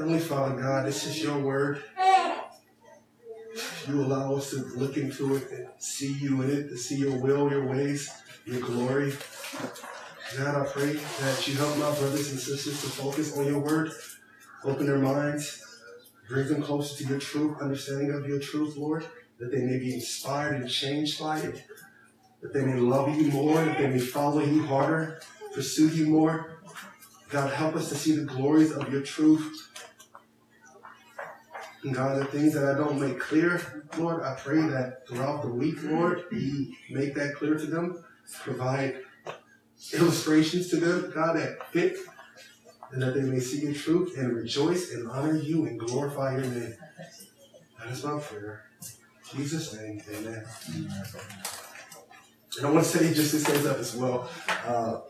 Heavenly Father God, this is your word. You allow us to look into it and see you in it, to see your will, your ways, your glory. God, I pray that you help my brothers and sisters to focus on your word, open their minds, bring them closer to your truth, understanding of your truth, Lord, that they may be inspired and changed by it, that they may love you more, that they may follow you harder, pursue you more. God, help us to see the glories of your truth. God, the things that I don't make clear, Lord, I pray that throughout the week, Lord, you make that clear to them, provide illustrations to them, God, that fit, and that they may see your truth and rejoice and honor you and glorify your name. That is my prayer. In Jesus' name, amen. And I want to say just this heads up as well. Uh,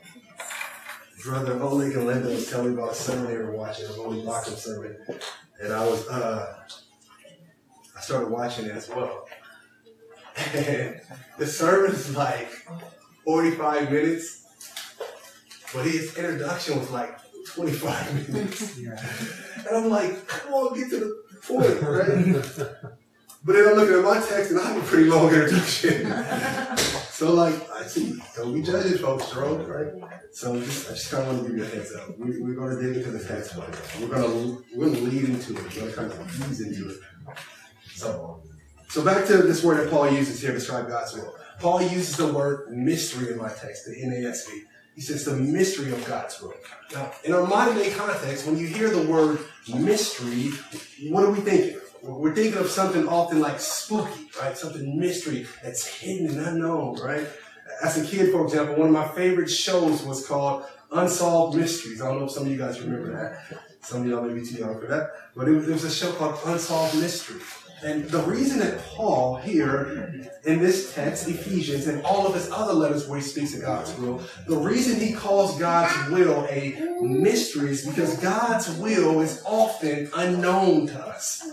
Brother Oleg and Linda was telling me about a sermon they were watching, a Holy Locker sermon. And I was, uh, I started watching it as well. And the sermon is like 45 minutes, but his introduction was like 25 minutes. And I'm like, come on, get to the point, right? but then I'm looking at my text and I have a pretty long introduction. so like, I see, don't be judging folks, Jerome, right? So just, I just kind of want to give you a heads up. We, we're going to dig into the text, but we're going to we're going to lead into it. We're going to kind of ease into it. So, so back to this word that Paul uses here to describe God's will. Paul uses the word mystery in my text, the NASB. He says the mystery of God's will. Now, in our modern day context, when you hear the word mystery, what are we thinking? We're thinking of something often like spooky, right? Something mystery that's hidden and unknown, right? As a kid, for example, one of my favorite shows was called Unsolved Mysteries. I don't know if some of you guys remember that. Some of y'all may be too young for that. But it was, it was a show called Unsolved Mysteries. And the reason that Paul here in this text, Ephesians, and all of his other letters where he speaks of God's will, the reason he calls God's will a mystery is because God's will is often unknown to us.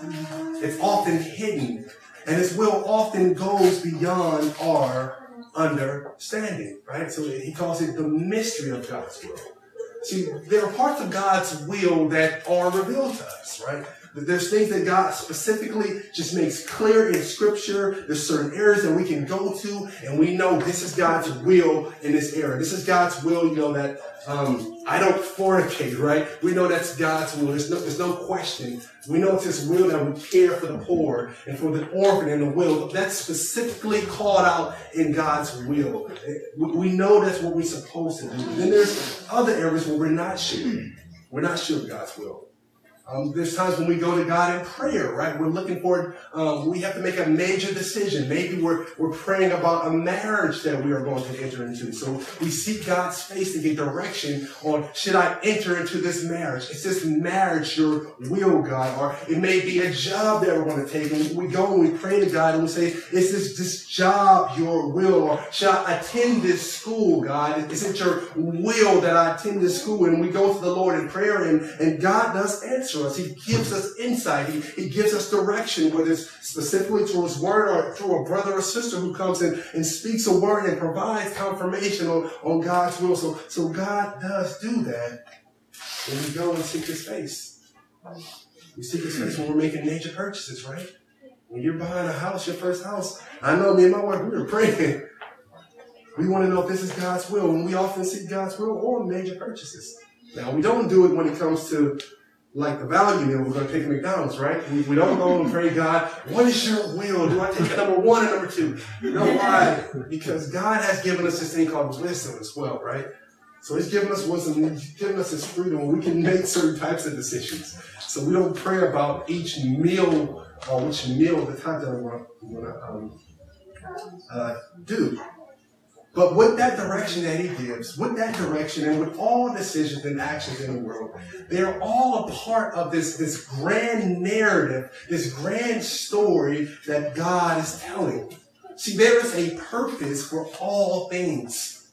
It's often hidden. And his will often goes beyond our understanding, right? So he calls it the mystery of God's will. See, there are parts of God's will that are revealed to us, right? There's things that God specifically just makes clear in Scripture. There's certain areas that we can go to, and we know this is God's will in this area. This is God's will, you know, that um, I don't fornicate, right? We know that's God's will. There's no, there's no question. We know it's His will that we care for the poor and for the orphan and the will. That's specifically called out in God's will. We know that's what we're supposed to do. Then there's other areas where we're not sure. We're not sure of God's will. Um, there's times when we go to God in prayer, right? We're looking for, um, we have to make a major decision. Maybe we're, we're praying about a marriage that we are going to enter into. So we seek God's face to get direction on, should I enter into this marriage? Is this marriage your will, God? Or it may be a job that we're going to take. And we go and we pray to God and we say, is this, this job your will? Or should I attend this school, God? Is it your will that I attend this school? And we go to the Lord in prayer and, and God does answer us. He gives us insight. He, he gives us direction, whether it's specifically through His Word or through a brother or sister who comes in and speaks a word and provides confirmation on, on God's will. So, so God does do that when we go and seek His face. We seek His face when we're making major purchases, right? When you're buying a house, your first house. I know me and my wife, we were praying. We want to know if this is God's will, and we often seek God's will on major purchases. Now, we don't do it when it comes to like the value meal, we're going to take McDonald's, right? We, we don't go and pray, God, what is your will? Do I take number one or number two? You know why? Because God has given us this thing called wisdom as well, right? So He's given us wisdom, He's given us His freedom. We can make certain types of decisions. So we don't pray about each meal or which meal the time that we're going to um, uh, do. But with that direction that he gives, with that direction and with all decisions and actions in the world, they're all a part of this, this grand narrative, this grand story that God is telling. See, there is a purpose for all things.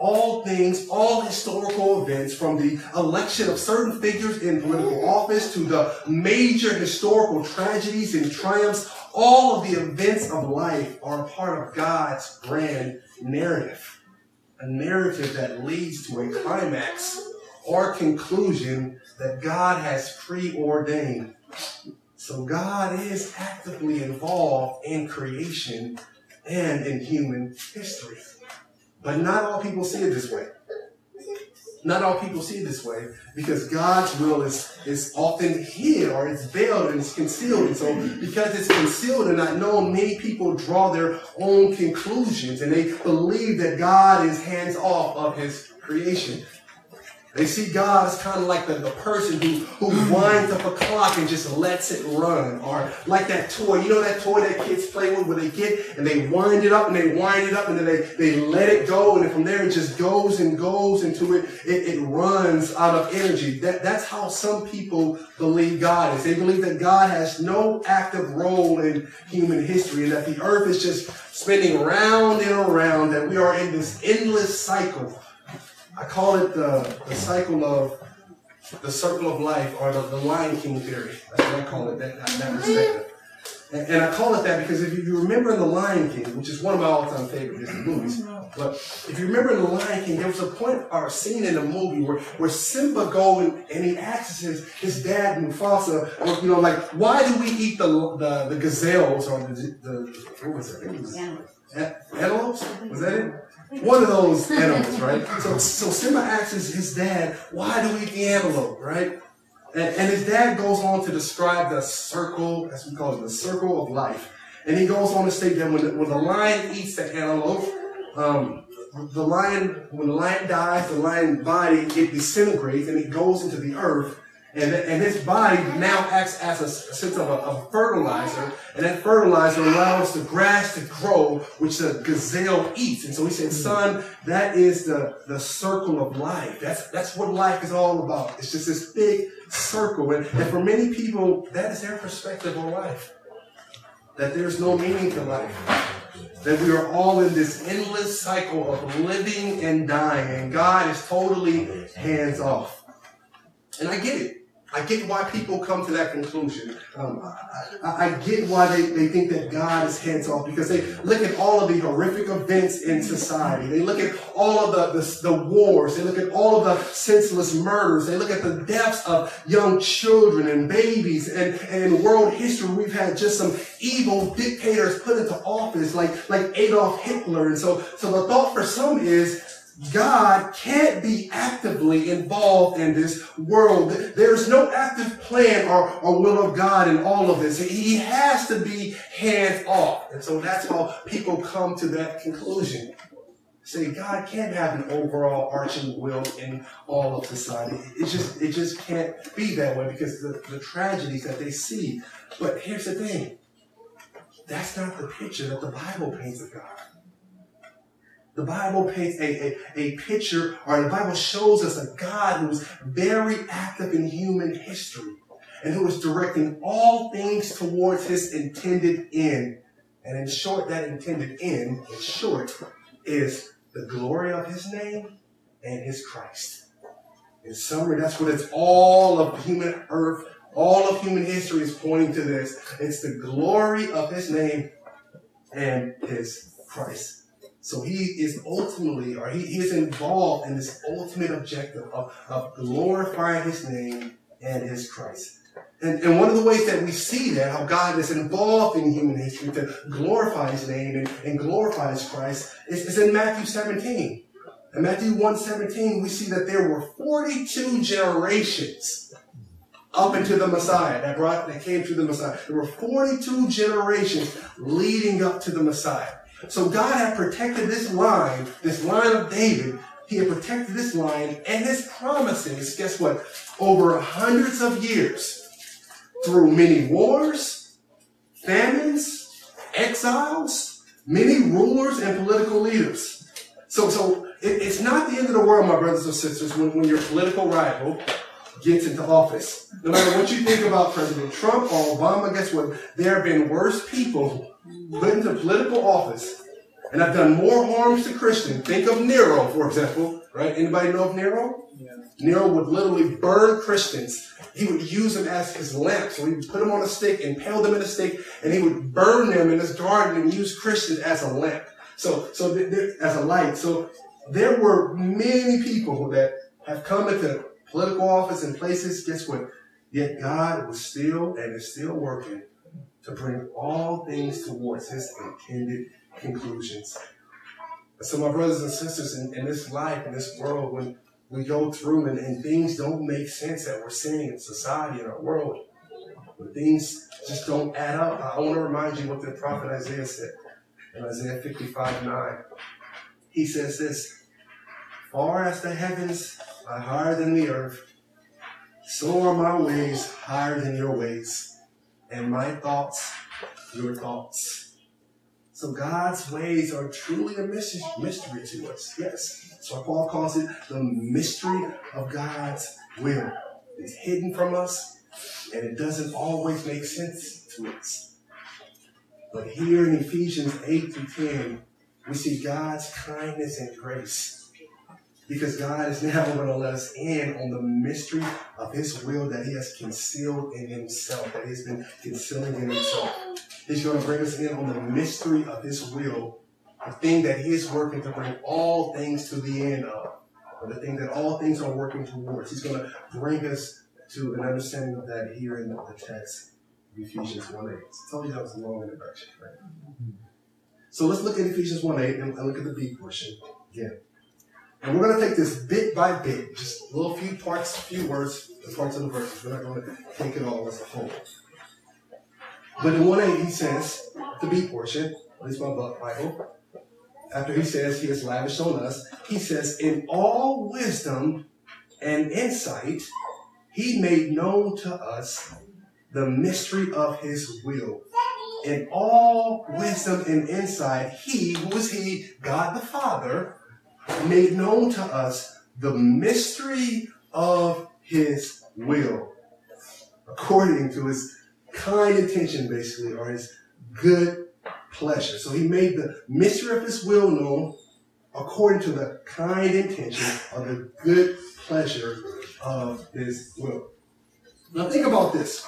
All things, all historical events, from the election of certain figures in political office to the major historical tragedies and triumphs, all of the events of life are part of God's grand narrative. A narrative that leads to a climax or conclusion that God has preordained. So God is actively involved in creation and in human history. But not all people see it this way. Not all people see it this way because God's will is, is often hid or it's veiled and it's concealed. And so because it's concealed and not known, many people draw their own conclusions and they believe that God is hands off of his creation. They see God as kind of like the, the person who, who winds up a clock and just lets it run. Or like that toy, you know that toy that kids play with where they get and they wind it up and they wind it up and then they, they let it go and then from there it just goes and goes into it. It, it runs out of energy. That, that's how some people believe God is. They believe that God has no active role in human history and that the earth is just spinning round and around, that we are in this endless cycle I call it the, the cycle of the circle of life or the, the Lion King theory. That's what I call it, that, that perspective. And, and, I call it that because if you remember in The Lion King, which is one of my all-time favorite Disney movies, but if you remember in The Lion King, there was a point or a scene in the movie where, where Simba goes and, and he asks his, his dad Mufasa, you know, like, why do we eat the the, the gazelles or the, the what was it? it was, antelopes? Was that it? One of those animals, right? So, so Simba asks his dad, why do we eat the antelope, right? And, and his dad goes on to describe the circle, as we call it, the circle of life. And he goes on to state that when the, when the lion eats the antelope, um, the lion, when the lion dies, the lion body, it disintegrates and it goes into the earth and, and his body now acts as a, a sense of a, a, fertilizer, and that fertilizer allows the grass to grow, which the gazelle eats. And so he said, hmm. son, that is the, the circle of life. That's, that's what life is all about. It's just this big circle. And, and for many people, that is their perspective on life. That there's no meaning to life that we are all in this endless cycle of living and dying, and God is totally hands off. And I get it. I get why people come to that conclusion. Um, I, I, get why they, they think that God is hands off because they look at all of the horrific events in society. They look at all of the, the, the wars. They look at all of the senseless murders. They look at the deaths of young children and babies. And, and in world history, we've had just some evil dictators put into office like, like Adolf Hitler. And so, so the thought for some is God can't be actively involved in this world. There's no active plan or, or will of God in all of this. He has to be hands off. And so that's how people come to that conclusion. Say God can't have an overall arching will in all of society. It just, it just can't be that way because the, the tragedies that they see. But here's the thing. That's not the picture that the Bible paints of God. The Bible paints a, a, a picture, or the Bible shows us a God who is very active in human history and who is directing all things towards his intended end. And in short, that intended end, in short, is the glory of his name and his Christ. In summary, that's what it's all of human earth, all of human history is pointing to this. It's the glory of his name and his Christ. So he is ultimately, or he, he is involved in this ultimate objective of, of glorifying his name and his Christ. And, and one of the ways that we see that, how God is involved in human history to glorify his name and, and glorify his Christ, is, is in Matthew 17. In Matthew 1 17, we see that there were 42 generations up into the Messiah that brought that came through the Messiah. There were 42 generations leading up to the Messiah. So God had protected this line, this line of David. He had protected this line and his promises, guess what? Over hundreds of years through many wars, famines, exiles, many rulers and political leaders. So, so it, it's not the end of the world, my brothers and sisters, when, when your political rival gets into office. No matter what you think about President Trump or Obama, guess what? There have been worse people put into political office and I've done more harms to Christians. Think of Nero, for example, right? Anybody know of Nero? Yeah. Nero would literally burn Christians. He would use them as his lamp. So he would put them on a stick, impale them in a stick, and he would burn them in his garden and use Christians as a lamp. So, so as a light. So there were many people that have come into political office and places, guess what? Yet God was still and is still working to bring all things towards his intended conclusions. So, my brothers and sisters, in, in this life, in this world, when we go through and, and things don't make sense that we're seeing in society, in our world, when things just don't add up, I want to remind you what the prophet Isaiah said in Isaiah 55 9. He says this Far as the heavens are higher than the earth, so are my ways higher than your ways, and my thoughts your thoughts. So God's ways are truly a mystery, to us. Yes. So Paul calls it the mystery of God's will. It's hidden from us, and it doesn't always make sense to us. But here in Ephesians 8 through 10, we see God's kindness and grace because God is now going to let us in on the mystery of His will that He has concealed in Himself, that He's been concealing in Himself. He's going to bring us in on the mystery of His will, the thing that He is working to bring all things to the end of, or the thing that all things are working towards. He's going to bring us to an understanding of that here in the text of Ephesians 1 8. I told you that was a long introduction, right? Mm-hmm. So let's look at Ephesians 1 8 and look at the B portion again. And we're going to take this bit by bit, just a little few parts, few words, the parts of the verses. We're not going to take it all as a whole. But in 1 8, he says, the B portion, at least my Bible, after he says he has lavished on us, he says, in all wisdom and insight, he made known to us the mystery of his will. In all wisdom and insight, he, who is he, God the Father, made known to us the mystery of his will according to his kind intention, basically, or his good pleasure. So he made the mystery of his will known according to the kind intention of the good pleasure of his will. Now think about this.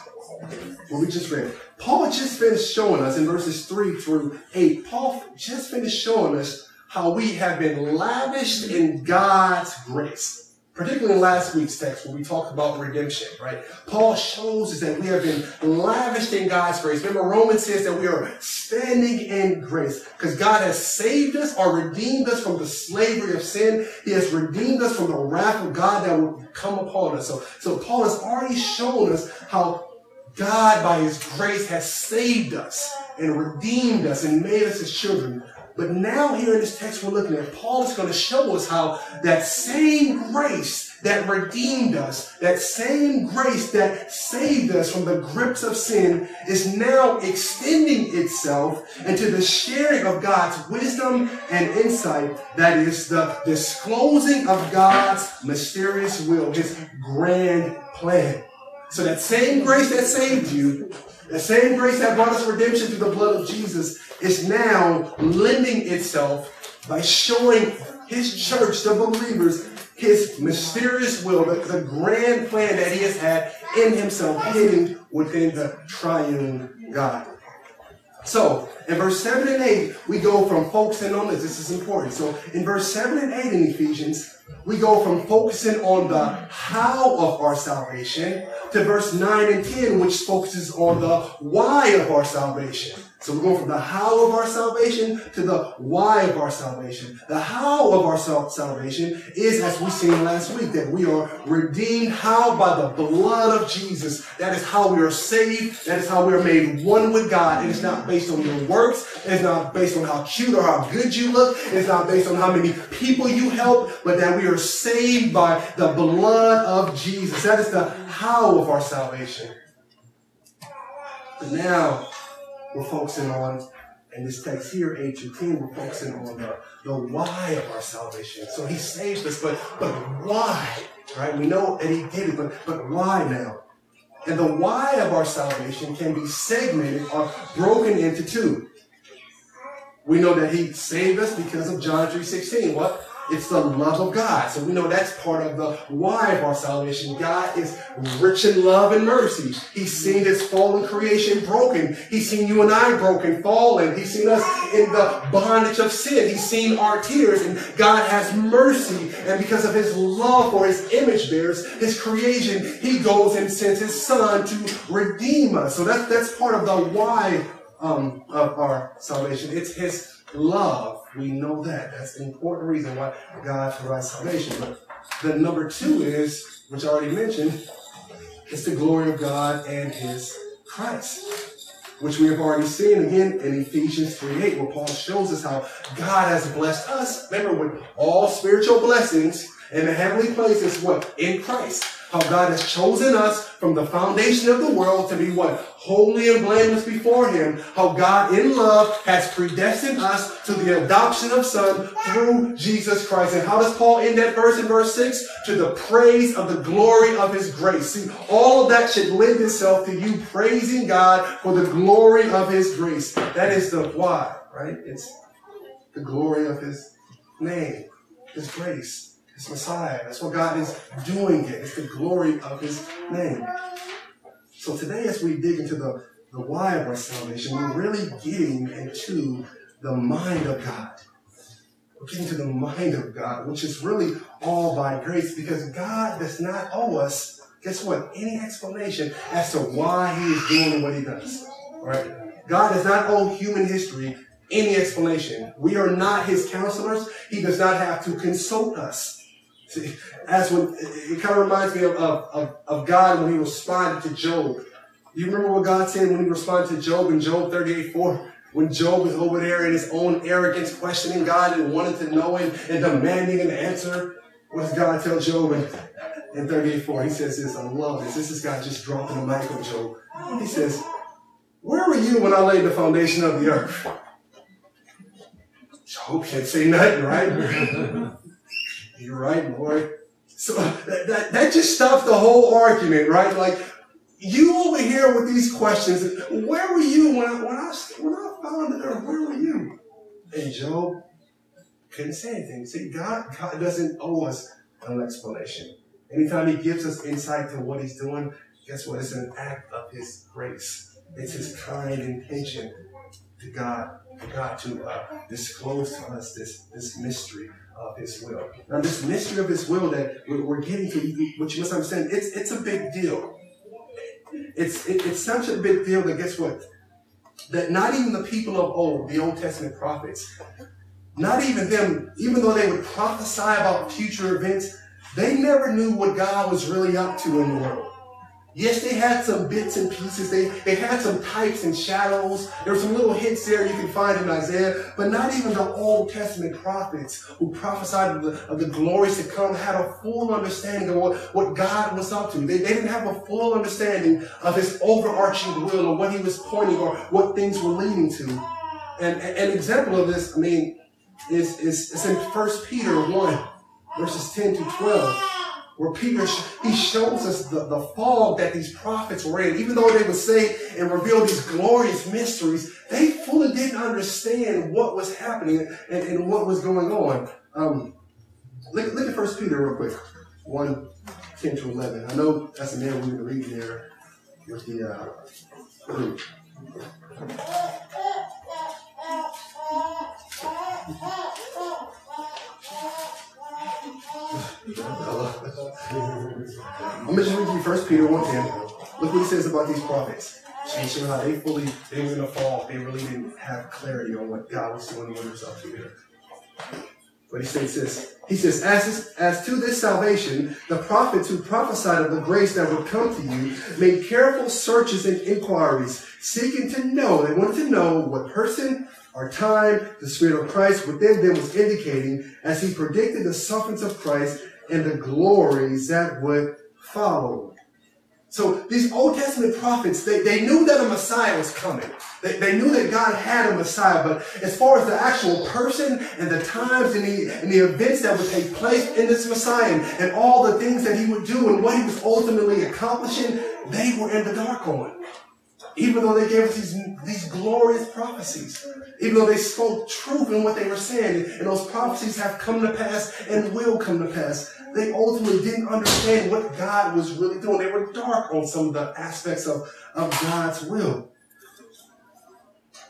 What we just read. Paul just finished showing us in verses 3 through 8. Paul just finished showing us how we have been lavished in God's grace. Particularly in last week's text where we talked about redemption, right? Paul shows us that we have been lavished in God's grace. Remember, Romans says that we are standing in grace because God has saved us or redeemed us from the slavery of sin. He has redeemed us from the wrath of God that will come upon us. So, so Paul has already shown us how God, by his grace, has saved us and redeemed us and made us his children. But now here in this text we're looking at, Paul is going to show us how that same grace that redeemed us, that same grace that saved us from the grips of sin is now extending itself into the sharing of God's wisdom and insight. That is the disclosing of God's mysterious will, his grand plan. So that same grace that saved you, the same grace that brought us redemption through the blood of Jesus is now lending itself by showing his church, the believers, his mysterious will, the, the grand plan that he has had in himself, hidden within the triune God. So, in verse 7 and 8, we go from focusing on this. This is important. So, in verse 7 and 8 in Ephesians, we go from focusing on the how of our salvation to verse 9 and 10, which focuses on the why of our salvation. So we're going from the how of our salvation to the why of our salvation. The how of our salvation is, as we seen last week, that we are redeemed. How? By the blood of Jesus. That is how we are saved. That is how we are made one with God. And It is not based on your works. It is not based on how cute or how good you look. It is not based on how many people you help, but that we are saved by the blood of Jesus. That is the how of our salvation. But now, we're focusing on, in this text here, 8 to 10, we're focusing on the, the why of our salvation. So he saved us, but, but why? Right? We know that he did it, but, but why now? And the why of our salvation can be segmented or broken into two. We know that he saved us because of John 3.16. What? It's the love of God. So we know that's part of the why of our salvation. God is rich in love and mercy. He's seen his fallen creation broken. He's seen you and I broken, fallen. He's seen us in the bondage of sin. He's seen our tears and God has mercy. And because of his love for his image bearers, his creation, he goes and sends his son to redeem us. So that's, that's part of the why um, of our salvation. It's his love. We know that. That's an important reason why God provides salvation. But the number two is, which I already mentioned, it's the glory of God and his Christ, which we have already seen again in Ephesians 3 8, where Paul shows us how God has blessed us. Remember, with all spiritual blessings in the heavenly places, what? In Christ how God has chosen us from the foundation of the world to be what? Holy and blameless before Him. How God in love has predestined us to the adoption of Son through Jesus Christ. And how does Paul end that verse in verse 6? To the praise of the glory of His grace. See, all of that should lend itself to you praising God for the glory of His grace. That is the why, right? It's the glory of His name, His grace. It's Messiah. That's what God is doing it. It's the glory of his name. So today as we dig into the, the why of our salvation, we're really getting into the mind of God. We're getting to the mind of God, which is really all by grace because God does not owe us, guess what, any explanation as to why he is doing what he does. All right? God does not owe human history any explanation. We are not his counselors. He does not have to consult us. See, as when it kind of reminds me of, of, of, God when he responded to Job. You remember what God said when he responded to Job in Job 38 4? When Job was over there in his own arrogance, questioning God and wanting to know him and demanding an answer. What does God tell Job in, in 38 4? He says this, I love this. This is God just dropping a mic on Job. He says, Where were you when I laid the foundation of the earth? Job can't say nothing, right? You're right, Lord. So that, that, that just stops the whole argument, right? Like, you over here with these questions, where were you when I, when I, when I found the earth? Where were you? And Job couldn't say anything. See, God, God doesn't owe us an explanation. Anytime he gives us insight to what he's doing, guess what? It's an act of his grace. It's his kind intention to God, God to uh, disclose to us this, this mystery of His will. Now, this mystery of His will that we're getting to, what you must understand, it's it's a big deal. It's it, it's such a big deal that guess what? That not even the people of old, the Old Testament prophets, not even them, even though they would prophesy about future events, they never knew what God was really up to in the world. Yes, they had some bits and pieces. They, they had some types and shadows. There were some little hints there you can find in Isaiah, but not even the Old Testament prophets who prophesied of the, of the glories to come had a full understanding of what, what God was up to. They, they didn't have a full understanding of his overarching will or what he was pointing or what things were leading to. And, and an example of this, I mean, is, is, is in 1 Peter 1, verses 10 to 12 where Peter, he shows us the, the fog that these prophets were in. Even though they would say and reveal these glorious mysteries, they fully didn't understand what was happening and, and what was going on. Um, look, look at First Peter real quick. 1, 10 to 11. I know that's a name we're going to read there with the uh, group. I'm going to just read you First Peter 1 10. Look what he says about these prophets. And show how they fully, they were the fall. They really didn't have clarity on what God was doing up to here. But he says this. He says, as, as to this salvation, the prophets who prophesied of the grace that would come to you made careful searches and inquiries, seeking to know, they wanted to know what person or time the Spirit of Christ within them was indicating as he predicted the sufferings of Christ and the glories that would follow. So these Old Testament prophets, they, they knew that a Messiah was coming. They, they knew that God had a Messiah, but as far as the actual person and the times and the, and the events that would take place in this Messiah and, and all the things that he would do and what he was ultimately accomplishing, they were in the dark on. Even though they gave us these, these glorious prophecies, even though they spoke truth in what they were saying, and those prophecies have come to pass and will come to pass, they ultimately didn't understand what God was really doing. They were dark on some of the aspects of, of God's will.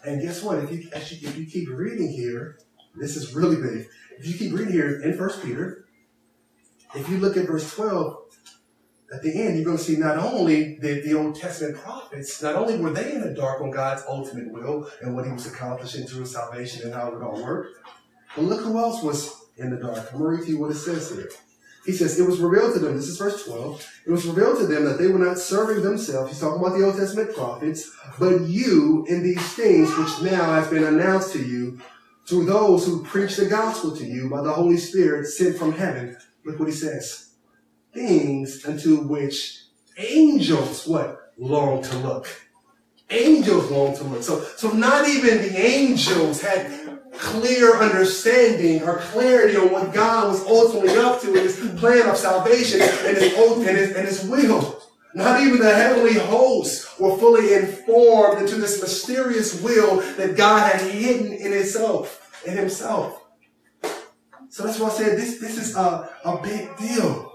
And guess what? If you, if you keep reading here, this is really big. If you keep reading here in First Peter, if you look at verse 12, at the end, you're going to see not only the, the Old Testament prophets, not only were they in the dark on God's ultimate will and what he was accomplishing through salvation and how it all worked, but look who else was in the dark. I'm going to read to you what it says here. He says, It was revealed to them, this is verse 12, it was revealed to them that they were not serving themselves. He's talking about the Old Testament prophets, but you in these things which now has been announced to you through those who preach the gospel to you by the Holy Spirit sent from heaven. Look what he says. Things unto which angels what? Long to look. Angels long to look. So, so not even the angels had clear understanding or clarity on what God was ultimately up to in his plan of salvation and his, oath and his, and his will. Not even the heavenly hosts were fully informed into this mysterious will that God had hidden in himself, in himself. So that's why I said this, this is a, a big deal.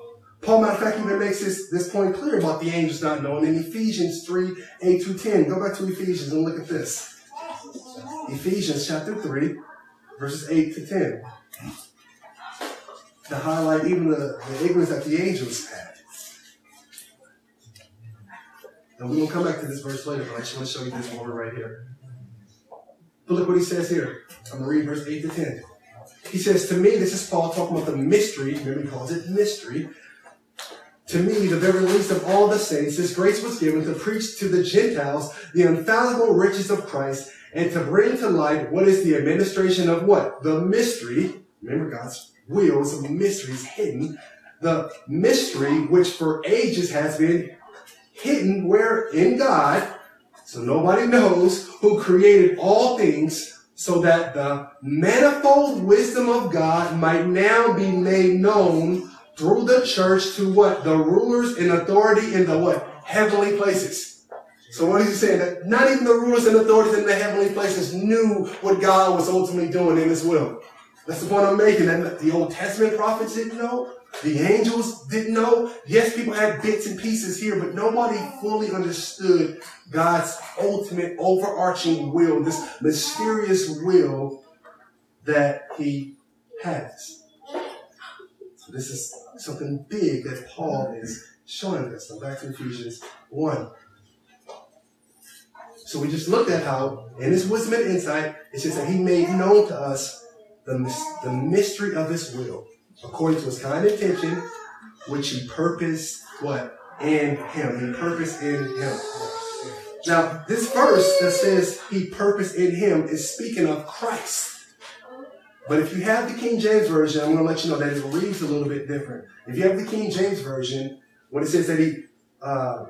Paul, matter of fact, even makes this, this point clear about the angels not knowing in Ephesians 3, 8 through 10. Go back to Ephesians and look at this. Ephesians chapter 3, verses 8 to 10. To highlight even the, the ignorance that the angels had. And we're going to come back to this verse later, but I just want to show you this moment right here. But look what he says here. I'm going to read verse 8 to 10. He says, To me, this is Paul talking about the mystery. Remember, he calls it mystery. To me, the very least of all the saints, this grace was given to preach to the Gentiles the infallible riches of Christ and to bring to light what is the administration of what? The mystery. Remember, God's will is a mystery, is hidden. The mystery which for ages has been hidden where in God, so nobody knows who created all things, so that the manifold wisdom of God might now be made known through the church to what? The rulers and authority in the what? Heavenly places. So what is he saying? That not even the rulers and authorities in the heavenly places knew what God was ultimately doing in his will. That's the point I'm making. That the Old Testament prophets didn't know. The angels didn't know. Yes, people had bits and pieces here, but nobody fully understood God's ultimate overarching will, this mysterious will that he has. This is something big that Paul is showing us. So back to Ephesians 1. So we just looked at how, in his wisdom and insight, it says that he made known to us the, the mystery of his will according to his kind intention, which he purposed what? In him. He purposed in him. Now, this verse that says he purposed in him is speaking of Christ. But if you have the King James Version, I'm going to let you know that it reads a little bit different. If you have the King James Version, when it says that he uh,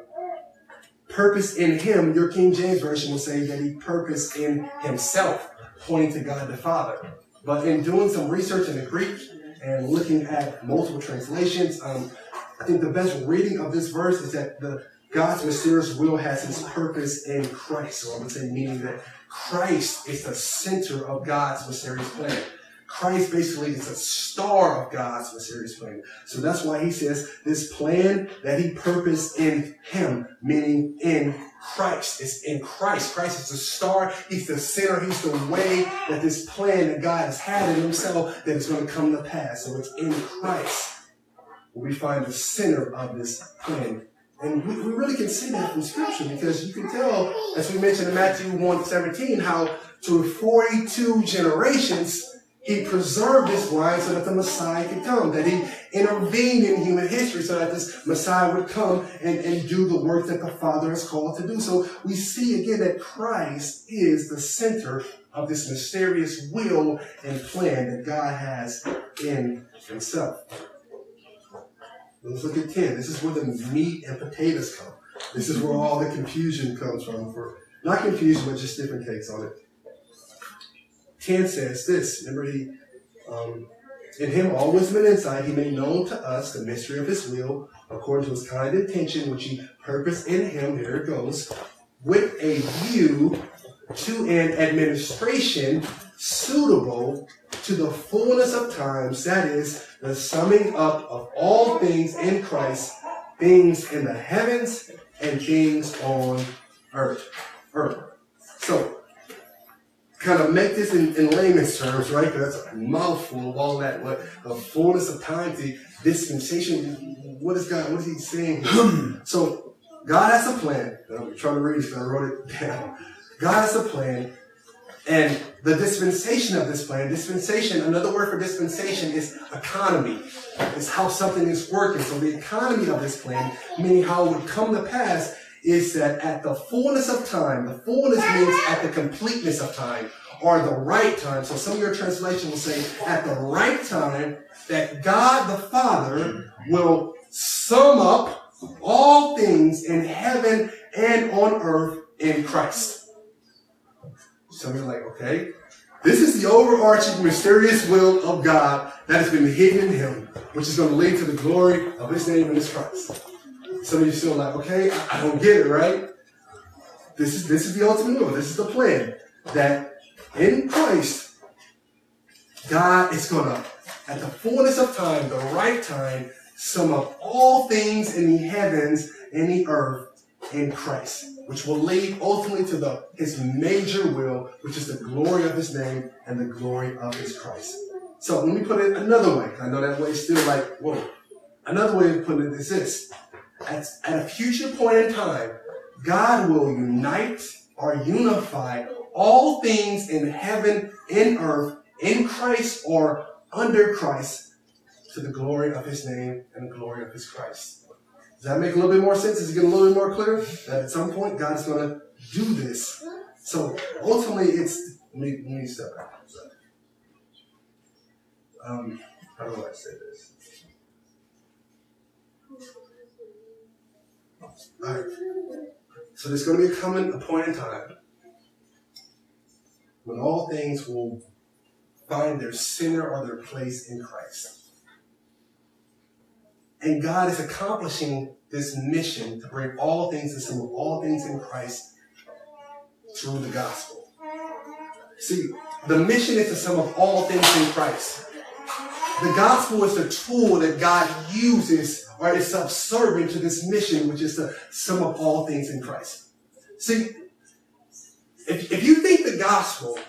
purposed in him, your King James Version will say that he purposed in himself, pointing to God the Father. But in doing some research in the Greek, and looking at multiple translations, um, I think the best reading of this verse is that the God's mysterious will has his purpose in Christ. So I would say meaning that Christ is the center of God's mysterious plan. Christ basically is a star of God's mysterious plan. So that's why he says this plan that he purposed in him, meaning in Christ. It's in Christ. Christ is the star. He's the center. He's the way that this plan that God has had in himself that is going to come to pass. So it's in Christ where we find the center of this plan. And we, we really can see that from scripture because you can tell, as we mentioned in Matthew 1 17, how through 42 generations, he preserved this line so that the Messiah could come, that he intervened in human history so that this Messiah would come and, and do the work that the Father has called to do. So we see again that Christ is the center of this mysterious will and plan that God has in himself. Let's look at 10. This is where the meat and potatoes come. This is where all the confusion comes from. For not confusion, but just different takes on it. 10 says this. Remember, he, um, in him all wisdom and insight, he made known to us the mystery of his will, according to his kind intention, which he purposed in him. There it goes. with a view to an administration suitable to the fullness of times, that is, the summing up of all things in Christ, things in the heavens and things on earth. earth. So, kind of make this in, in layman's terms, right? Because that's a mouthful of all that. What the fullness of time, the dispensation. What is God? What is He saying? Hmm. so, God has a plan. I'm trying to read this. I wrote it down. God has a plan, and the dispensation of this plan, dispensation, another word for dispensation is economy. It's how something is working. So the economy of this plan, meaning how it would come to pass, is that at the fullness of time, the fullness means at the completeness of time, or the right time. So some of your translation will say at the right time that God the Father will sum up all things in heaven and on earth in Christ. Some of you are like, okay, this is the overarching mysterious will of God that has been hidden in him, which is going to lead to the glory of his name and his Christ. Some of you still like, okay, I, don't get it, right? This is this is the ultimate will. This is the plan that in Christ, God is gonna, at the fullness of time, the right time, sum up all things in the heavens and the earth in Christ, which will lead ultimately to the his major will, which is the glory of his name and the glory of his Christ. So let me put it another way. I know that way is still like, whoa. Another way of putting it is this at, at a future point in time, God will unite or unify all things in heaven, in earth, in Christ or under Christ to the glory of his name and the glory of his Christ. Does that make a little bit more sense? Is it getting a little bit more clear? That at some point God is going to do this. So ultimately, it's let me, let me step back. Um, how do I say this? All right. So there's going to be a coming a point in time when all things will find their center or their place in Christ. And God is accomplishing this mission to bring all things to sum of all things in Christ through the gospel. See, the mission is to sum up all things in Christ. The gospel is the tool that God uses or is subservient to this mission, which is to sum up all things in Christ. See, if, if you think the gospel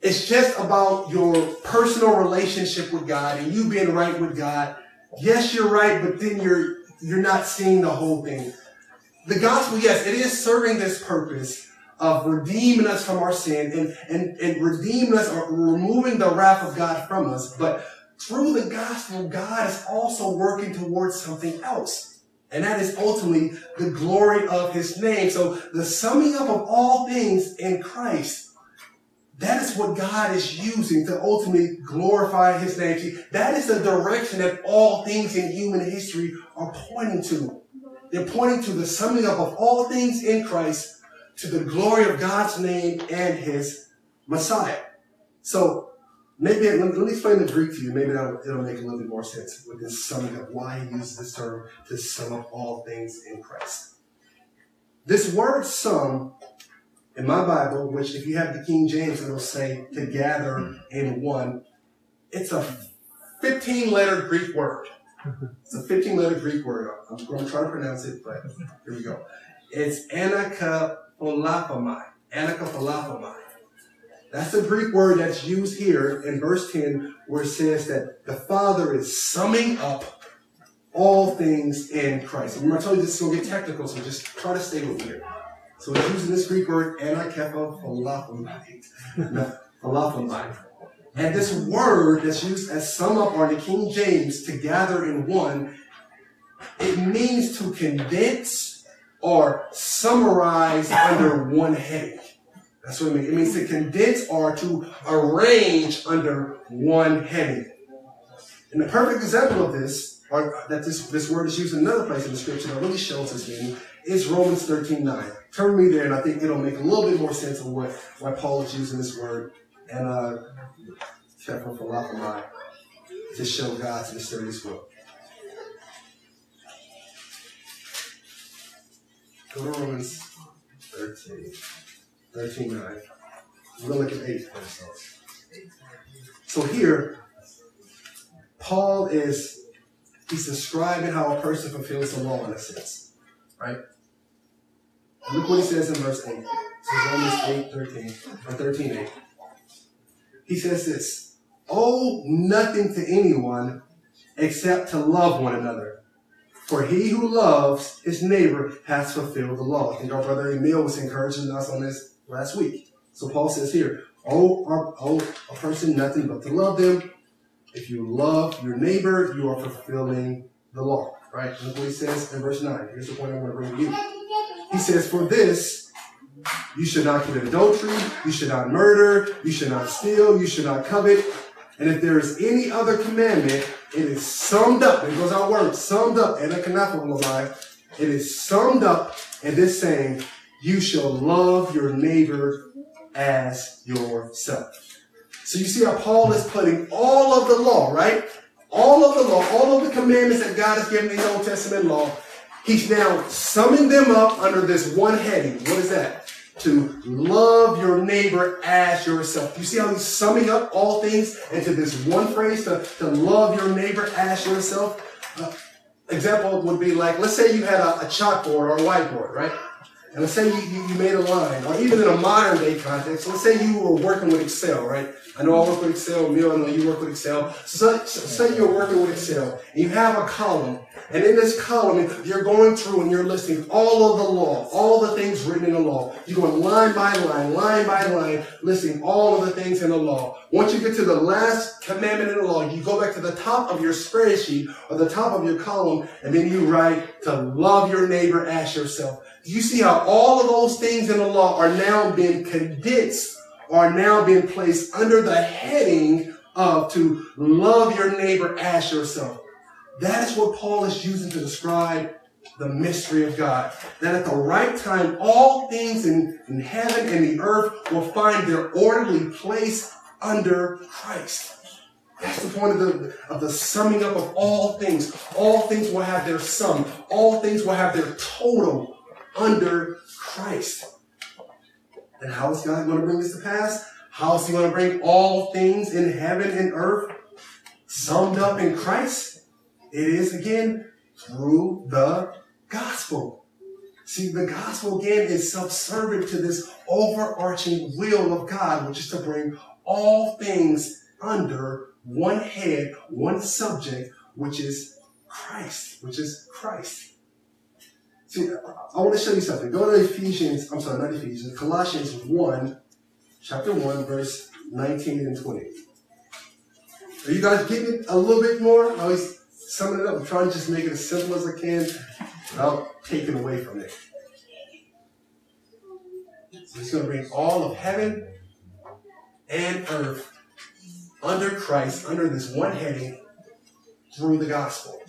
is just about your personal relationship with God and you being right with God, yes, you're right, but then you're you're not seeing the whole thing. The gospel, yes, it is serving this purpose of redeeming us from our sin and, and, and redeeming us or removing the wrath of God from us, but through the gospel, God is also working towards something else. And that is ultimately the glory of his name. So the summing up of all things in Christ, that is what God is using to ultimately glorify his name. See, that is the direction that all things in human history are pointing to. They're pointing to the summing up of all things in Christ to the glory of God's name and his Messiah. So Maybe let, let me explain the Greek to you. Maybe that'll, it'll make a little bit more sense with this summing up why he uses this term to sum up all things in Christ. This word sum in my Bible, which if you have the King James, it'll say to gather in one. It's a 15 letter Greek word. It's a 15 letter Greek word. I'm going to try to pronounce it, but here we go. It's anakapolapamai. Anakapolapamai. That's the Greek word that's used here in verse 10, where it says that the Father is summing up all things in Christ. Remember, I told you this is going to get technical, so just try to stay with me here. So it's using this Greek word, anakepa falafomai. And this word that's used as sum up or the King James to gather in one, it means to condense or summarize under one heading. That's what it means. It means to condense or to arrange under one heading. And the perfect example of this, or that this, this word is used in another place in the scripture that really shows this meaning, is Romans 13 9. Turn me there, and I think it'll make a little bit more sense of what why Paul is using this word and uh, Kepha Falafalai to show God's mysterious will. Go to Romans 13. 13, 9. We're look at 8 first. So here, Paul is he's describing how a person fulfills the law in a sense. Right? Look what he says in verse 8. This is Romans 8, 13, or 13, 8. He says this, owe nothing to anyone except to love one another. For he who loves his neighbor has fulfilled the law. I think our brother Emil was encouraging us on this last week. So Paul says here, oh, owe, owe oh, a person nothing but to love them. If you love your neighbor, you are fulfilling the law. Right? Look what he says in verse 9. Here's the point I want to bring to you. He says, For this you should not commit adultery, you should not murder, you should not steal, you should not covet. And if there is any other commandment, it is summed up, there goes our word, summed up, and a kanafa it is summed up in this saying, you shall love your neighbor as yourself. So you see how Paul is putting all of the law, right? All of the law, all of the commandments that God has given in the Old Testament law, he's now summing them up under this one heading. What is that? to love your neighbor as yourself. You see how he's summing up all things into this one phrase to, to love your neighbor as yourself? Uh, example would be like, let's say you had a, a chalkboard or a whiteboard, right? And let's say you, you, made a line, or even in a modern day context, let's say you were working with Excel, right? I know I work with Excel, Neil, I know you work with Excel. So, so say you're working with Excel, and you have a column, and in this column, you're going through and you're listing all of the law, all the things written in the law. You're going line by line, line by line, listing all of the things in the law. Once you get to the last commandment in the law, you go back to the top of your spreadsheet or the top of your column, and then you write to love your neighbor as yourself. You see how all of those things in the law are now being condensed, are now being placed under the heading of to love your neighbor as yourself. That is what Paul is using to describe the mystery of God. That at the right time, all things in, in heaven and the earth will find their orderly place under Christ. That's the point of the, of the summing up of all things. All things will have their sum. All things will have their total under Christ. And how is God going to bring this to pass? How is He going to bring all things in heaven and earth summed up in Christ? It is again through the gospel. See, the gospel again is subservient to this overarching will of God, which is to bring all things under one head, one subject, which is Christ, which is Christ. See, I want to show you something. Go to Ephesians, I'm sorry, not Ephesians, Colossians 1, chapter 1, verse 19 and 20. Are you guys getting a little bit more? I always summing it up. I'm trying to just make it as simple as I can without taking away from it. So he's going to bring all of heaven and earth under Christ, under this one heading, through the gospel.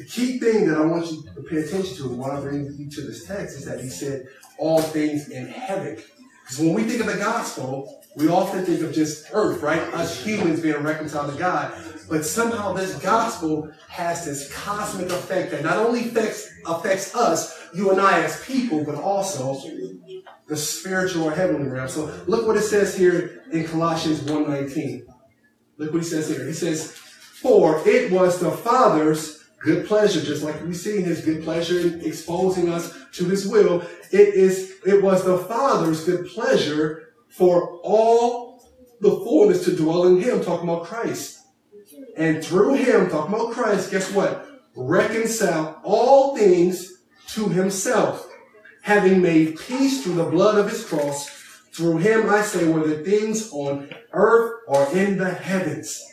The key thing that I want you to pay attention to while I bring you to this text is that he said all things in heaven. Because when we think of the gospel, we often think of just earth, right? Us humans being reconciled to God. But somehow this gospel has this cosmic effect that not only affects, affects us, you and I as people, but also the spiritual or heavenly realm. So look what it says here in Colossians 1.19. Look what he says here. He says, For it was the Father's good pleasure, just like we see his good pleasure in exposing us to his will. It is, it was the Father's good pleasure for all the fullness to dwell in him, talking about Christ. And through him, talking about Christ, guess what? Reconcile all things to himself, having made peace through the blood of his cross. Through him, I say, whether things on earth or in the heavens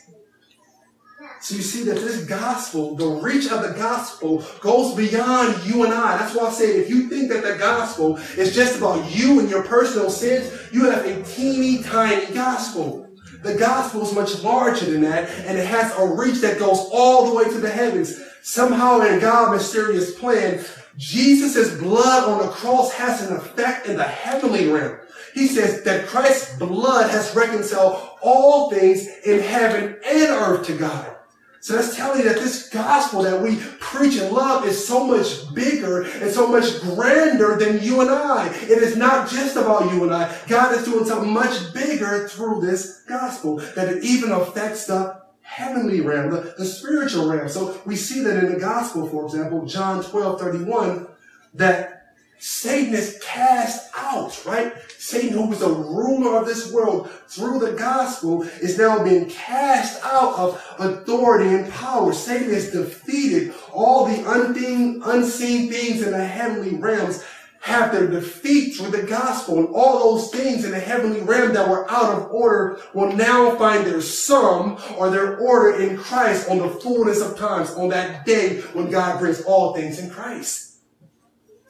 so you see that this gospel, the reach of the gospel goes beyond you and I. That's why I say if you think that the gospel is just about you and your personal sins, you have a teeny tiny gospel. The gospel is much larger than that, and it has a reach that goes all the way to the heavens. Somehow in God's mysterious plan, Jesus' blood on the cross has an effect in the heavenly realm. He says that Christ's blood has reconciled all things in heaven and earth to God. So that's telling you that this gospel that we preach and love is so much bigger and so much grander than you and I. It is not just about you and I. God is doing something much bigger through this gospel that it even affects the heavenly realm, the, the spiritual realm. So we see that in the gospel, for example, John 12, 31, that Satan is cast out, right? Satan, who was the ruler of this world through the gospel, is now being cast out of authority and power. Satan is defeated. All the unseen, unseen things in the heavenly realms have their defeat through the gospel. And all those things in the heavenly realm that were out of order will now find their sum or their order in Christ on the fullness of times, on that day when God brings all things in Christ.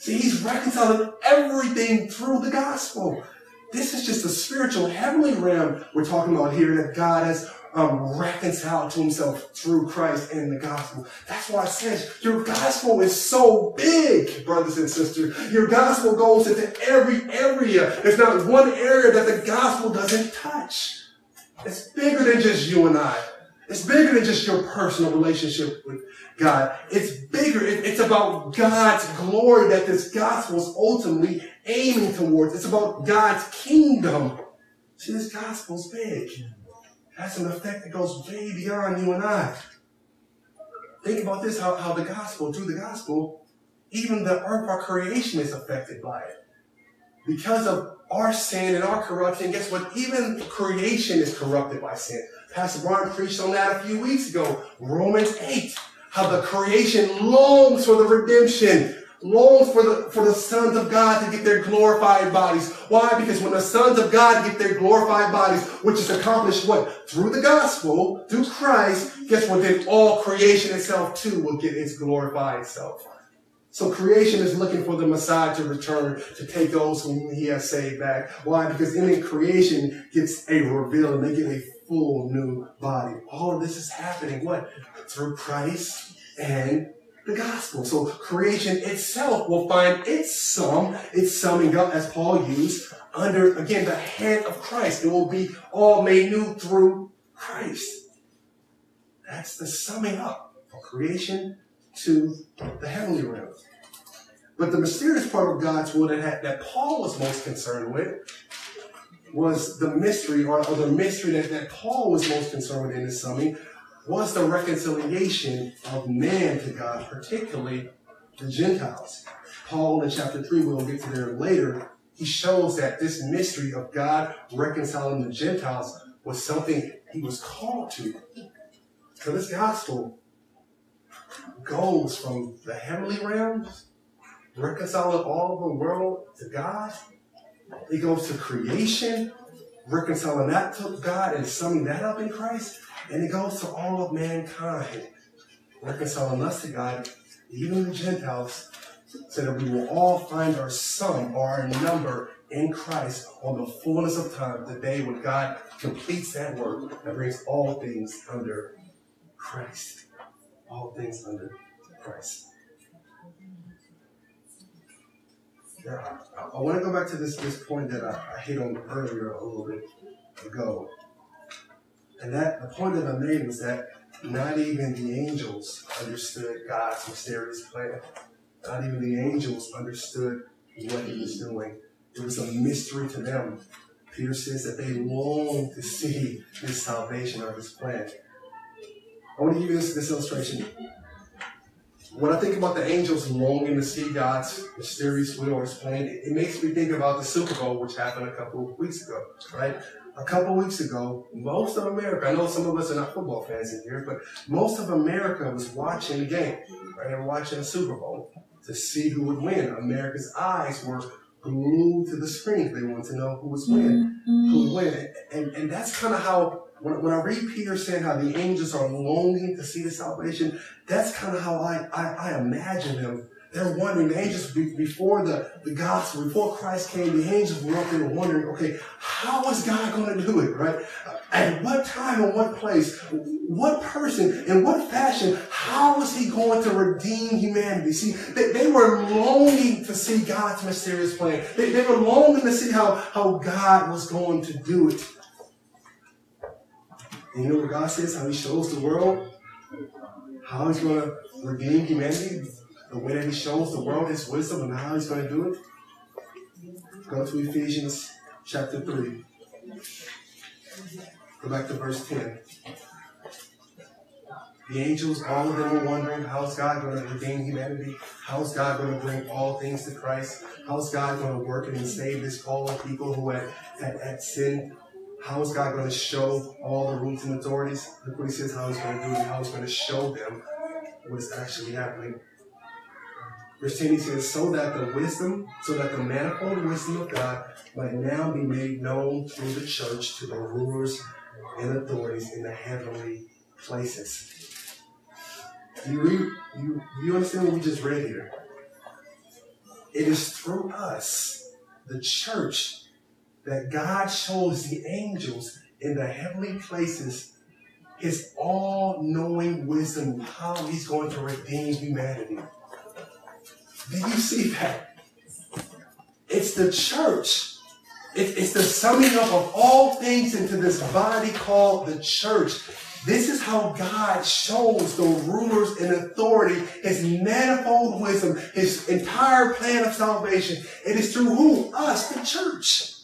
See, he's reconciling everything through the gospel. This is just a spiritual heavenly realm we're talking about here that God has um, reconciled to himself through Christ and the gospel. That's why it says your gospel is so big, brothers and sisters. Your gospel goes into every area. There's not one area that the gospel doesn't touch. It's bigger than just you and I. It's bigger than just your personal relationship with God. It's bigger. it's about God's glory that this gospel is ultimately aiming towards. It's about God's kingdom. See, this gospel's big. It has an effect that goes way beyond you and I. Think about this, how, how the gospel, through the gospel, even the earth, our creation is affected by it. Because of our sin and our corruption, guess what? Even creation is corrupted by sin. Pastor Brian preached on that a few weeks ago. Romans 8. How the creation longs for the redemption, longs for the, for the sons of God to get their glorified bodies. Why? Because when the sons of God get their glorified bodies, which is accomplished what? Through the gospel, through Christ, guess what? Then all creation itself too will get its glorified self. So creation is looking for the Messiah to return to take those whom he has saved back. Why? Because then creation gets a reveal and they get a full new body. All of this is happening, what? Through Christ and the gospel. So creation itself will find its sum, its summing up, as Paul used, under, again, the hand of Christ. It will be all made new through Christ. That's the summing up of creation to the heavenly realm. But the mysterious part of God's will that, that Paul was most concerned with was the mystery, or, or the mystery that, that Paul was most concerned with in his summing, was the reconciliation of man to God, particularly the Gentiles. Paul in chapter 3, we'll get to there later, he shows that this mystery of God reconciling the Gentiles was something he was called to. So this gospel goes from the heavenly realms, reconciling all the world to God, it goes to creation, reconciling that to God and summing that up in Christ. And it goes to all of mankind, reconciling us to God, even the Gentiles, so that we will all find our sum or our number in Christ on the fullness of time, the day when God completes that work and brings all things under Christ. All things under Christ. Yeah, I, I want to go back to this this point that I, I hit on earlier a little bit ago, and that the point that I made was that not even the angels understood God's mysterious plan. Not even the angels understood what He was doing. It was a mystery to them. Peter says that they long to see His salvation or His plan. I want to give you this, this illustration when I think about the angels longing to see God's mysterious will or his plan, it, it makes me think about the Super Bowl, which happened a couple of weeks ago, right? A couple of weeks ago, most of America, I know some of us are not football fans in here, but most of America was watching the game, right? They were watching the Super Bowl to see who would win. America's eyes were glued to the screen. They wanted to know who was winning, mm-hmm. who would win. And, and that's kind of how when, when I read Peter saying how the angels are longing to see the salvation, that's kind of how I, I, I imagine them. They're wondering, the angels, before the, the gospel, before Christ came, the angels were up there wondering, okay, how is God going to do it, right? At what time and what place, what person, in what fashion, how is he going to redeem humanity? See, they, they were longing to see God's mysterious plan. They, they were longing to see how, how God was going to do it. And you know what God says? How He shows the world how he's going to redeem humanity, the way that he shows the world his wisdom and how he's going to do it. Go to Ephesians chapter 3. Go back to verse 10. The angels, all of them were wondering, how's God going to redeem humanity? How's God going to bring all things to Christ? How's God going to work and save this fallen people who had, had, had sinned? How is God going to show all the roots and authorities? Look what he says how he's going to do it, how he's going to show them what is actually happening. Verse 10 he says, so that the wisdom, so that the manifold wisdom of God might now be made known through the church to the rulers and authorities in the heavenly places. You read you you understand what we just read here? It is through us, the church, that God shows the angels in the heavenly places his all-knowing wisdom, how he's going to redeem humanity. Do you see that? It's the church. it's the summing up of all things into this body called the church. This is how God shows the rulers and authority his manifold wisdom, his entire plan of salvation. It is through who? Us, the church.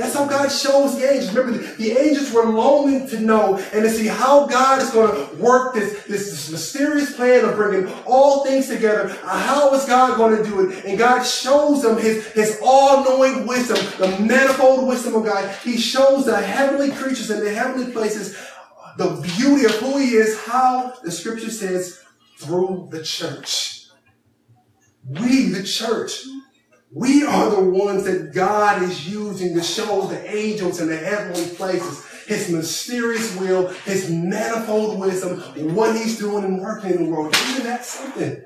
That's how God shows the angels. Remember, the angels were longing to know and to see how God is going to work this, this, this mysterious plan of bringing all things together. Uh, how is God going to do it? And God shows them his, his all-knowing wisdom, the manifold wisdom of God. He shows the heavenly creatures in the heavenly places the beauty of who he is, how the scripture says, through the church. We, the church, we are the ones that God is using to show the angels in the heavenly places his mysterious will, his manifold wisdom, what he's doing and working in the world. Isn't that something?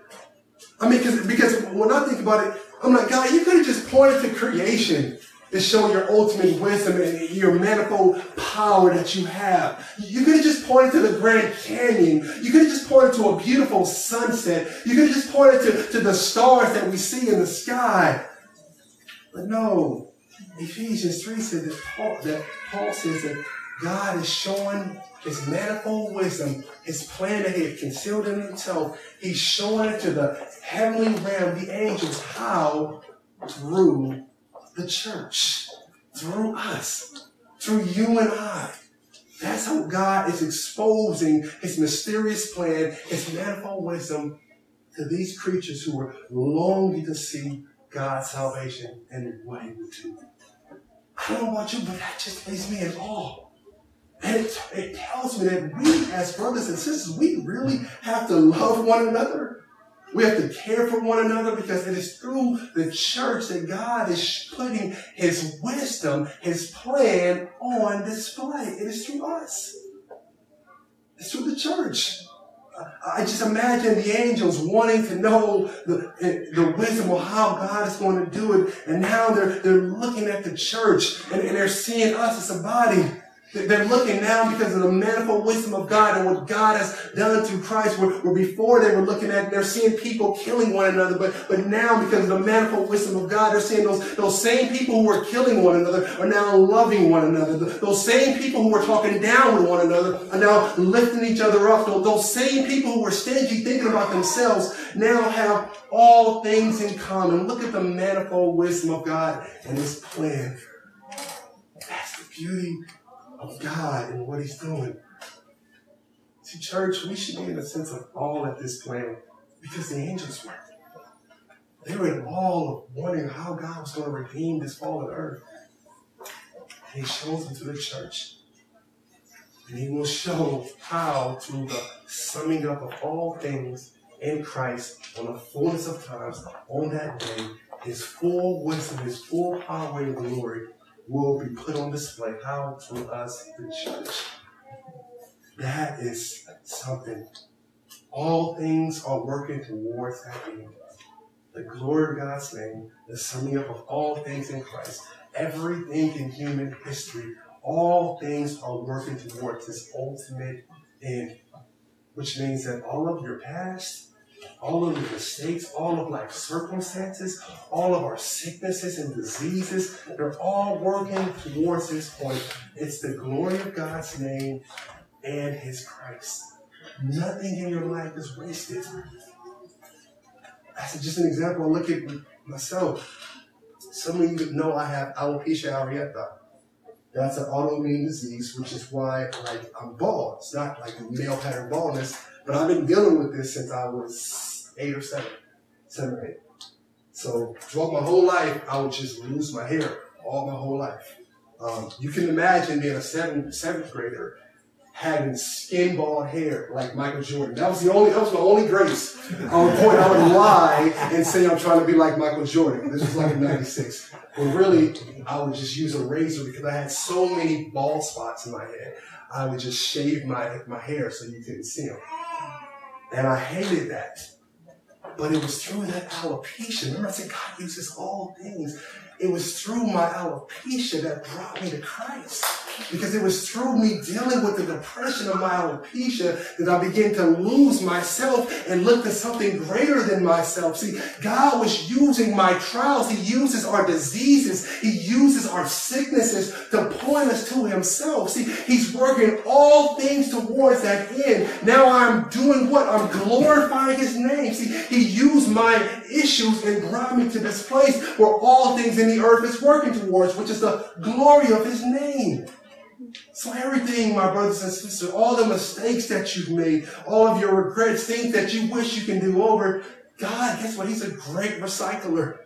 I mean, because when I think about it, I'm like, God, you could have just pointed to creation to show your ultimate wisdom and your manifold power that you have. You could have just pointed to the Grand Canyon. You could have just pointed to a beautiful sunset. You could have just pointed to, to the stars that we see in the sky. But no, Ephesians 3 says that Paul, that Paul says that God is showing his manifold wisdom, his plan that he had concealed in himself. He's showing it to the heavenly realm, the angels, how through the church, through us, through you and I. That's how God is exposing his mysterious plan, his manifold wisdom to these creatures who were longing to see God's salvation and what he would do. I don't want you, but that just leaves me in awe. And it, it tells me that we, as brothers and sisters, we really have to love one another. We have to care for one another because it is through the church that God is putting his wisdom, his plan on display. It is through us. It's through the church. I just imagine the angels wanting to know the, the wisdom of how God is going to do it. And now they're, they're looking at the church and, and they're seeing us as a body. They're looking now because of the manifold wisdom of God and what God has done through Christ. Where, where before they were looking at, they're seeing people killing one another, but, but now because of the manifold wisdom of God, they're seeing those, those same people who were killing one another are now loving one another. Those same people who were talking down with one another are now lifting each other up. Those same people who were stingy thinking about themselves now have all things in common. Look at the manifold wisdom of God and His plan. That's the beauty of God and what He's doing. See, church, we should be in a sense of awe at this plan because the angels were. They were in awe of wondering how God was going to redeem this fallen earth. And He shows them to the church. And He will show how, through the summing up of all things in Christ, on the fullness of times, on that day, His full wisdom, His full power and glory will be put on display. How? Through us, the church. That is something. All things are working towards that end. The glory of God's name, the summing up of all things in Christ, everything in human history, all things are working towards this ultimate end. Which means that all of your past, all of the mistakes, all of life's circumstances, all of our sicknesses and diseases, they're all working towards this point. It's the glory of God's name and His Christ. Nothing in your life is wasted. That's just an example. I look at myself. Some of you know I have alopecia areata. That's an autoimmune disease, which is why like I'm bald. It's not like male pattern baldness, but I've been dealing with this since I was eight or seven, seven or eight. So throughout my whole life, I would just lose my hair all my whole life. Um, you can imagine being a seventh seventh grader having skin bald hair like Michael Jordan. That was the only that was my only grace. On point I would lie and say I'm trying to be like Michael Jordan. This was like in '96. But really, I would just use a razor because I had so many bald spots in my head. I would just shave my, my hair so you couldn't see them. And I hated that. But it was through that alopecia. Remember, I said God uses all things. It was through my alopecia that brought me to Christ. Because it was through me dealing with the depression of my alopecia that I began to lose myself and look to something greater than myself. See, God was using my trials. He uses our diseases. He uses our sicknesses to point us to himself. See, he's working all things towards that end. Now I'm doing what? I'm glorifying his name. See, he used my issues and brought me to this place where all things in the earth is working towards, which is the glory of his name. So everything, my brothers and sisters, all the mistakes that you've made, all of your regrets, things that you wish you can do over, God, guess what? He's a great recycler.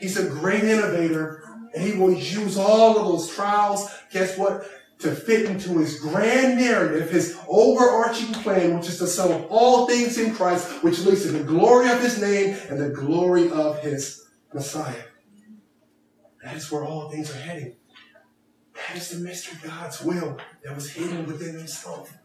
He's a great innovator. And he will use all of those trials, guess what? To fit into his grand narrative, his overarching plan, which is to sum up all things in Christ, which leads to the glory of his name and the glory of his Messiah. That is where all things are heading. That is the mystery of God's will that was hidden within himself.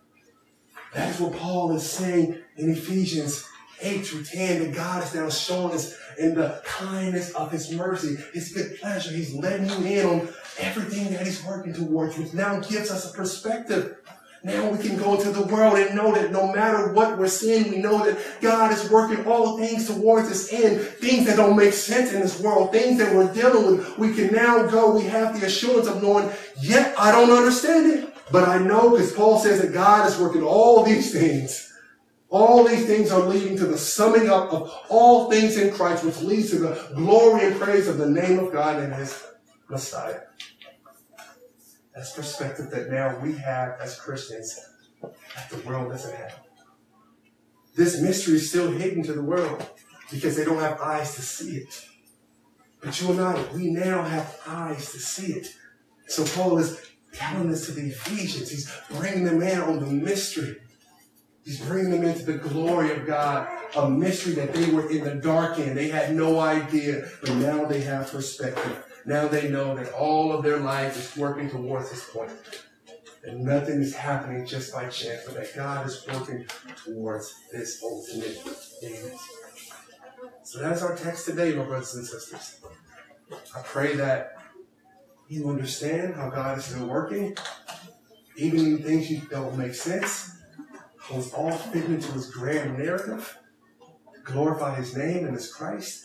That is what Paul is saying in Ephesians 8 through 10 that God is now showing us in the kindness of his mercy, his good pleasure. He's letting you in on everything that he's working towards, which now gives us a perspective now we can go into the world and know that no matter what we're seeing, we know that God is working all things towards this end. Things that don't make sense in this world, things that we're dealing with, we can now go. We have the assurance of knowing, yet I don't understand it, but I know because Paul says that God is working all these things. All these things are leading to the summing up of all things in Christ, which leads to the glory and praise of the name of God and his Messiah. That's perspective that now we have as Christians that the world doesn't have. This mystery is still hidden to the world because they don't have eyes to see it. But you and I, we now have eyes to see it. So Paul is telling this to the Ephesians. He's bringing them in on the mystery. He's bringing them into the glory of God, a mystery that they were in the dark in. They had no idea, but now they have perspective. Now they know that all of their life is working towards this point. And nothing is happening just by chance, but that God is working towards this ultimate end. So that's our text today, my brothers and sisters. I pray that you understand how God is still working, even in things you don't make sense. It's all fitting into his grand narrative to glorify his name and his Christ.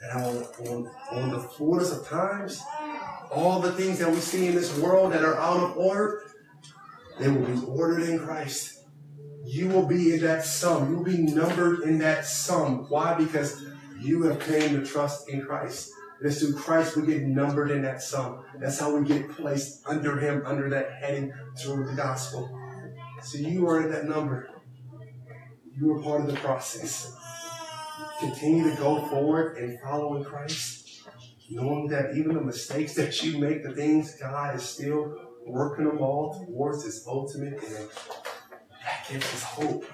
And on, on, on the fullness of times, all the things that we see in this world that are out of order, they will be ordered in Christ. You will be in that sum. You'll be numbered in that sum. Why? Because you have claimed to trust in Christ. It's through Christ we get numbered in that sum. That's how we get placed under Him, under that heading through the gospel. So you are in that number. You are part of the process continue to go forward and follow in Christ, knowing that even the mistakes that you make, the things God is still working them all towards His ultimate end. That gives us hope.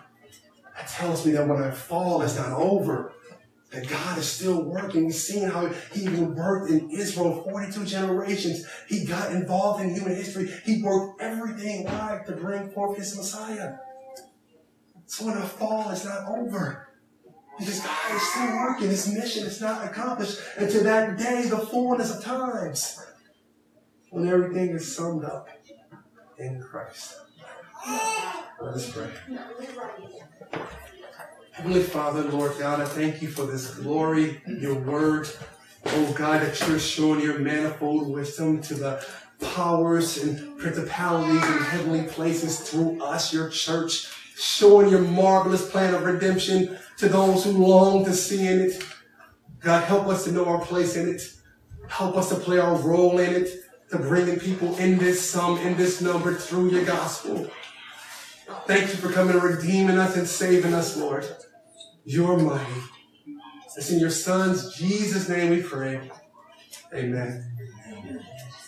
That tells me that when I fall, it's not over. That God is still working. We've seen how He even worked in Israel 42 generations. He got involved in human history. He worked everything right to bring forth His Messiah. So when I fall, it's not over. Because God is still working. His mission is not accomplished until that day, the fullness of times, when everything is summed up in Christ. Let us pray. Heavenly Father, Lord God, I thank you for this glory, your word. Oh God, that you're showing your manifold wisdom to the powers and principalities in heavenly places through us, your church. showing your marvelous plan of redemption to those who long to see in it. God, help us to know our place in it. Help us to play our role in it, to bringing people in this sum, in this number through your gospel. Thank you for coming and redeeming us and saving us, Lord. You're mighty. It's in your son's Jesus' name we pray. Amen.